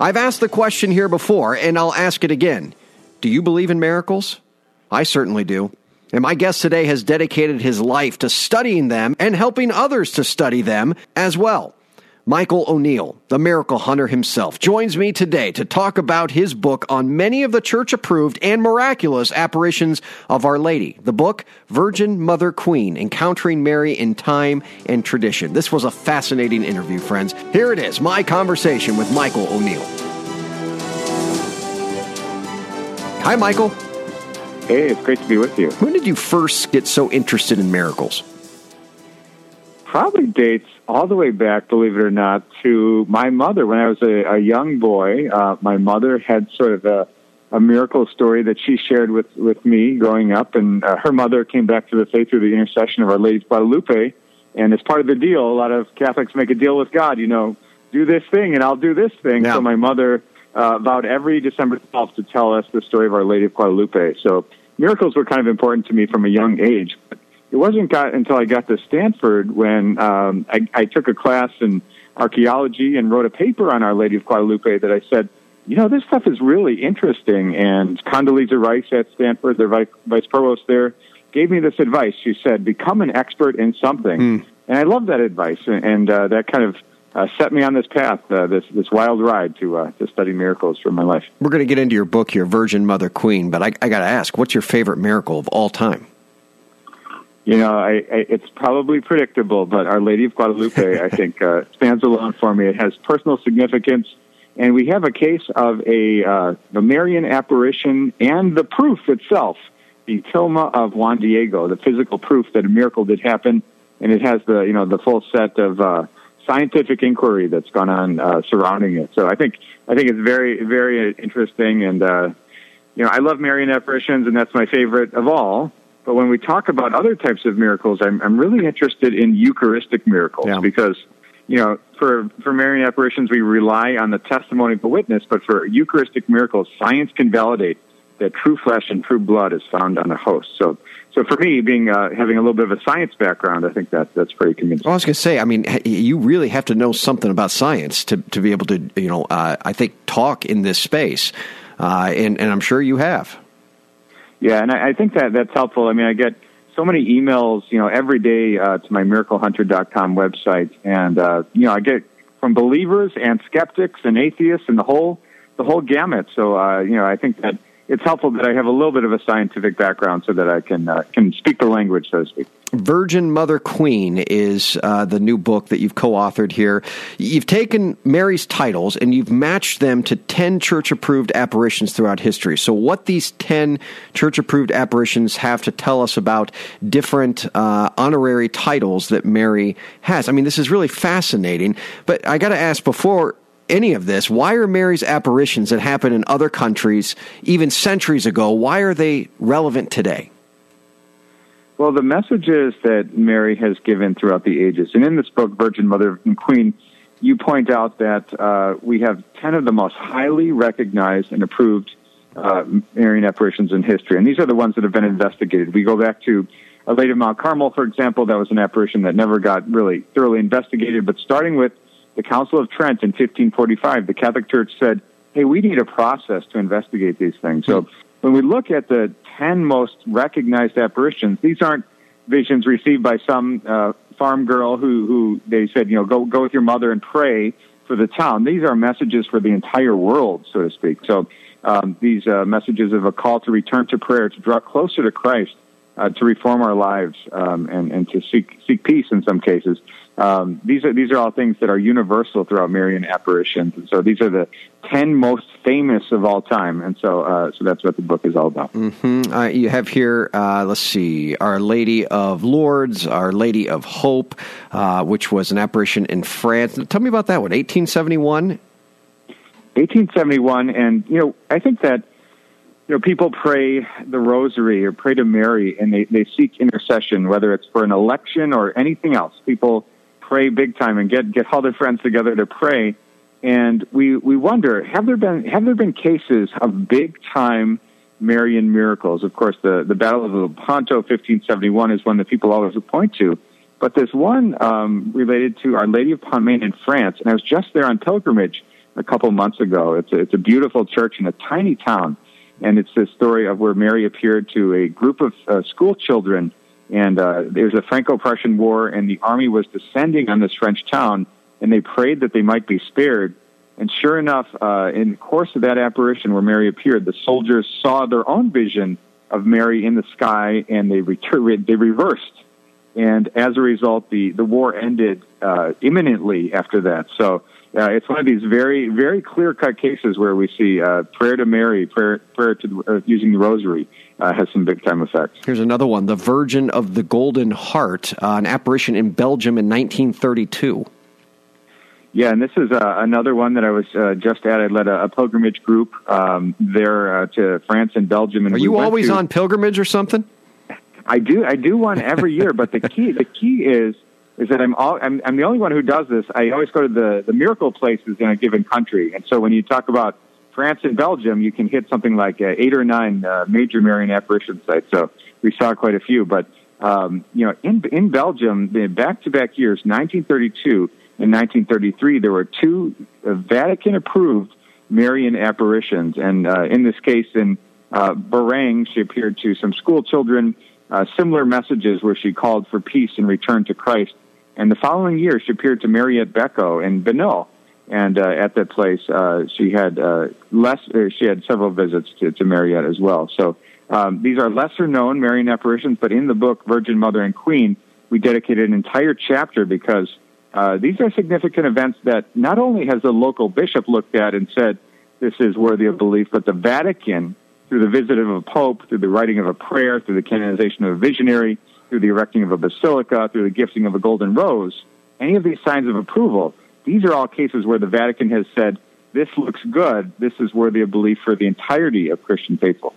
I've asked the question here before, and I'll ask it again. Do you believe in miracles? I certainly do. And my guest today has dedicated his life to studying them and helping others to study them as well. Michael O'Neill, the miracle hunter himself, joins me today to talk about his book on many of the church approved and miraculous apparitions of Our Lady. The book, Virgin Mother Queen Encountering Mary in Time and Tradition. This was a fascinating interview, friends. Here it is my conversation with Michael O'Neill. Hi, Michael. Hey, it's great to be with you. When did you first get so interested in miracles? Probably dates all the way back, believe it or not, to my mother. When I was a, a young boy, uh, my mother had sort of a, a miracle story that she shared with, with me growing up. And uh, her mother came back to the faith through the intercession of Our Lady of Guadalupe. And as part of the deal, a lot of Catholics make a deal with God, you know, do this thing and I'll do this thing. Yeah. So my mother uh, vowed every December 12th to tell us the story of Our Lady of Guadalupe. So miracles were kind of important to me from a young age. But it wasn't got until I got to Stanford when um, I, I took a class in archaeology and wrote a paper on Our Lady of Guadalupe that I said, you know, this stuff is really interesting. And Condoleezza Rice at Stanford, their vice, vice provost there, gave me this advice. She said, become an expert in something. Mm. And I love that advice. And, and uh, that kind of uh, set me on this path, uh, this this wild ride to uh, to study miracles for my life. We're going to get into your book here, Virgin Mother Queen, but I, I got to ask, what's your favorite miracle of all time? You know, I, I, it's probably predictable, but Our Lady of Guadalupe, I think, uh, stands alone for me. It has personal significance, and we have a case of a, uh, a Marian apparition and the proof itself, the tilma of Juan Diego, the physical proof that a miracle did happen, and it has the you know the full set of uh, scientific inquiry that's gone on uh, surrounding it. So I think I think it's very very interesting, and uh, you know I love Marian apparitions, and that's my favorite of all. But when we talk about other types of miracles, I'm, I'm really interested in Eucharistic miracles Yeah. because, you know, for, for Marian apparitions, we rely on the testimony of a witness, but for Eucharistic miracles, science can validate that true flesh and true blood is found on the host. So, so for me, being uh, having a little bit of a science background, I think that that's pretty convincing. Well, I was going to say, I mean, you really have to know something about science to, to be able to, you know, uh, I think talk in this space, uh, and, and I'm sure you have. Yeah, and I, I think that that's helpful. I mean, I get so many emails, you know, every day uh, to my miraclehunter.com website, and uh, you know, I get from believers and skeptics and atheists and the whole the whole gamut. So, uh, you know, I think that it's helpful that I have a little bit of a scientific background so that I can uh, can speak the language, so to speak. Virgin Mother Queen is uh, the new book that you've co authored here. You've taken Mary's titles and you've matched them to 10 church approved apparitions throughout history. So, what these 10 church approved apparitions have to tell us about different uh, honorary titles that Mary has. I mean, this is really fascinating. But I got to ask before any of this, why are Mary's apparitions that happen in other countries, even centuries ago, why are they relevant today? Well, the messages that Mary has given throughout the ages, and in this book, Virgin Mother and Queen, you point out that uh, we have 10 of the most highly recognized and approved uh, Marian apparitions in history. And these are the ones that have been investigated. We go back to Our Lady of Mount Carmel, for example, that was an apparition that never got really thoroughly investigated. But starting with the Council of Trent in 1545, the Catholic Church said, hey, we need a process to investigate these things. So when we look at the 10 most recognized apparitions, these aren't visions received by some uh, farm girl who, who they said, you know, go, go with your mother and pray for the town. These are messages for the entire world, so to speak. So um, these uh, messages of a call to return to prayer, to draw closer to Christ, uh, to reform our lives, um, and, and to seek, seek peace in some cases. Um, these are these are all things that are universal throughout Marian apparitions, and so these are the ten most famous of all time, and so uh, so that's what the book is all about. Mm-hmm. Uh, you have here, uh, let's see, Our Lady of Lourdes, Our Lady of Hope, uh, which was an apparition in France. Tell me about that one, 1871. 1871, and you know, I think that you know people pray the Rosary or pray to Mary, and they they seek intercession, whether it's for an election or anything else. People pray big time and get get all their friends together to pray, and we we wonder have there been have there been cases of big time Marian miracles? Of course, the the Battle of Lepanto, 1571, is one that people always point to. But there's one um, related to Our Lady of Pontmain in France, and I was just there on pilgrimage a couple months ago. It's a, it's a beautiful church in a tiny town, and it's the story of where Mary appeared to a group of uh, school children. And uh, there's a Franco-Prussian war, and the army was descending on this French town, and they prayed that they might be spared. And sure enough, uh, in the course of that apparition where Mary appeared, the soldiers saw their own vision of Mary in the sky, and they, retur- they reversed. And as a result, the, the war ended uh, imminently after that. So uh, it's one of these very, very clear cut cases where we see uh, prayer to Mary, prayer, prayer to uh, using the rosary uh, has some big time effects. Here's another one: the Virgin of the Golden Heart, uh, an apparition in Belgium in 1932. Yeah, and this is uh, another one that I was just at. I led a, a pilgrimage group um, there to France and Belgium. And Are you always to, on pilgrimage or something? I do. I do one every year, but the key, the key is is that I'm, all, I'm, I'm the only one who does this. I always go to the, the miracle places in a given country. And so when you talk about France and Belgium, you can hit something like uh, eight or nine uh, major Marian apparition sites. So we saw quite a few. But, um, you know, in, in Belgium, back to back years, 1932 and 1933, there were two uh, Vatican approved Marian apparitions. And uh, in this case, in uh, she appeared to some school children. Uh, similar messages where she called for peace and return to Christ. And the following year, she appeared to Mariette Beco in Banneux. And uh, at that place, uh, she had uh, less. she had several visits to, to Mariette as well. So um, these are lesser known Marian apparitions, but in the book Virgin Mother and Queen, we dedicated an entire chapter because uh, these are significant events that not only has the local bishop looked at and said this is worthy of belief, but the Vatican, through the visit of a pope, through the writing of a prayer, through the canonization of a visionary, through the erecting of a basilica, through the gifting of a golden rose, any of these signs of approval, these are all cases where the Vatican has said, this looks good, this is worthy of belief for the entirety of Christian faithful.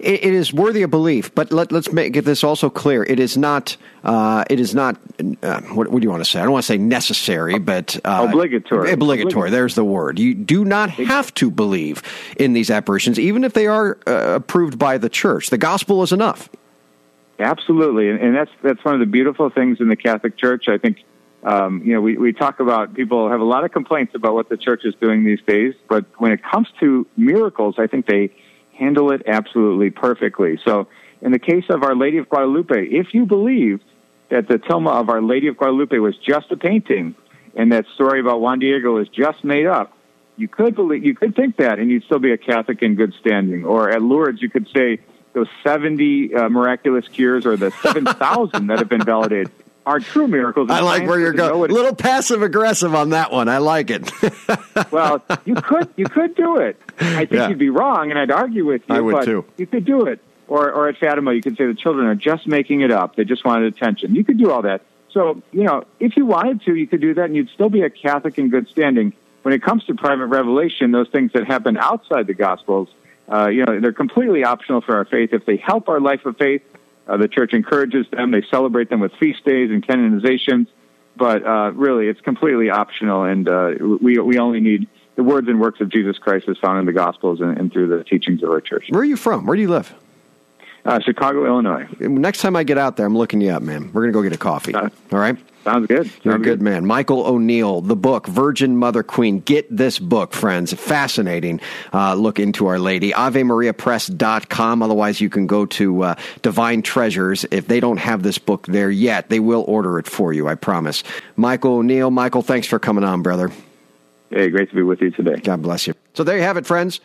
It, it is worthy of belief, but let, us make get this also clear. It is not. Uh, it is not. Uh, what, what, do you want to say? I don't want to say necessary, but uh, obligatory. obligatory. Obligatory. There's the word. You do not have to believe in these apparitions, even if they are uh, approved by the church. The gospel is enough. Absolutely, and, and that's that's one of the beautiful things in the Catholic Church. I think um, you know we, we talk about people have a lot of complaints about what the church is doing these days, but when it comes to miracles, I think they handle it absolutely perfectly. So, in the case of Our Lady of Guadalupe, if you believe that the tilma of Our Lady of Guadalupe was just a painting, and that story about Juan Diego is just made up, you could believe you could think that, and you'd still be a Catholic in good standing. Or at Lourdes, you could say those 70 uh, miraculous cures or the 7,000 that have been validated are true miracles. I like where you're going. A little passive aggressive on that one. I like it. well, you could you could do it. I think yeah. you'd be wrong, and I'd argue with you. I would but too. You could do it. Or, or at Fatima, you could say the children are just making it up. They just wanted attention. You could do all that. So, you know, if you wanted to, you could do that, and you'd still be a Catholic in good standing. When it comes to private revelation, those things that happen outside the Gospels, uh, you know, they're completely optional for our faith. If they help our life of faith, uh, the church encourages them. They celebrate them with feast days and canonizations. But uh, really, it's completely optional, and uh, we we only need the words and works of Jesus Christ as found in the Gospels and, and through the teachings of our church. Where are you from? Where do you live? Uh, Chicago, Illinois. Next time I get out there, I'm looking you up, man. We're going to go get a coffee. Uh, All right? Sounds good. Sounds You're a good, good, man. Michael O'Neill, the book, Virgin Mother Queen. Get this book, friends. Fascinating uh, look into Our Lady. AveMariaPress.com. Otherwise, you can go to uh, Divine Treasures. If they don't have this book there yet, they will order it for you, I promise. Michael O'Neill. Michael, thanks for coming on, brother. Hey, great to be with you today. God bless you. So there you have it, friends.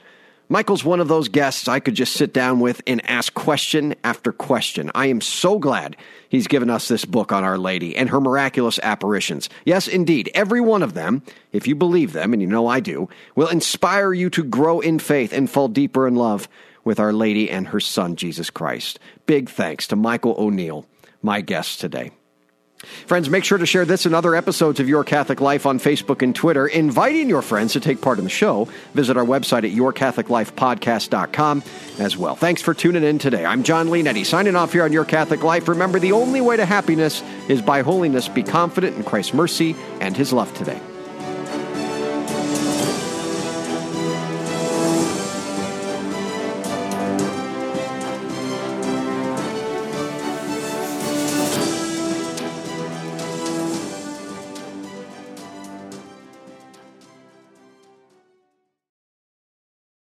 Michael's one of those guests I could just sit down with and ask question after question. I am so glad he's given us this book on Our Lady and her miraculous apparitions. Yes, indeed, every one of them, if you believe them, and you know I do, will inspire you to grow in faith and fall deeper in love with Our Lady and her Son, Jesus Christ. Big thanks to Michael O'Neill, my guest today. Friends, make sure to share this and other episodes of Your Catholic Life on Facebook and Twitter, inviting your friends to take part in the show. Visit our website at yourcatholiclifepodcast.com as well. Thanks for tuning in today. I'm Jon Leonetti, signing off here on Your Catholic Life. Remember, the only way to happiness is by holiness. Be confident in Christ's mercy and his love today.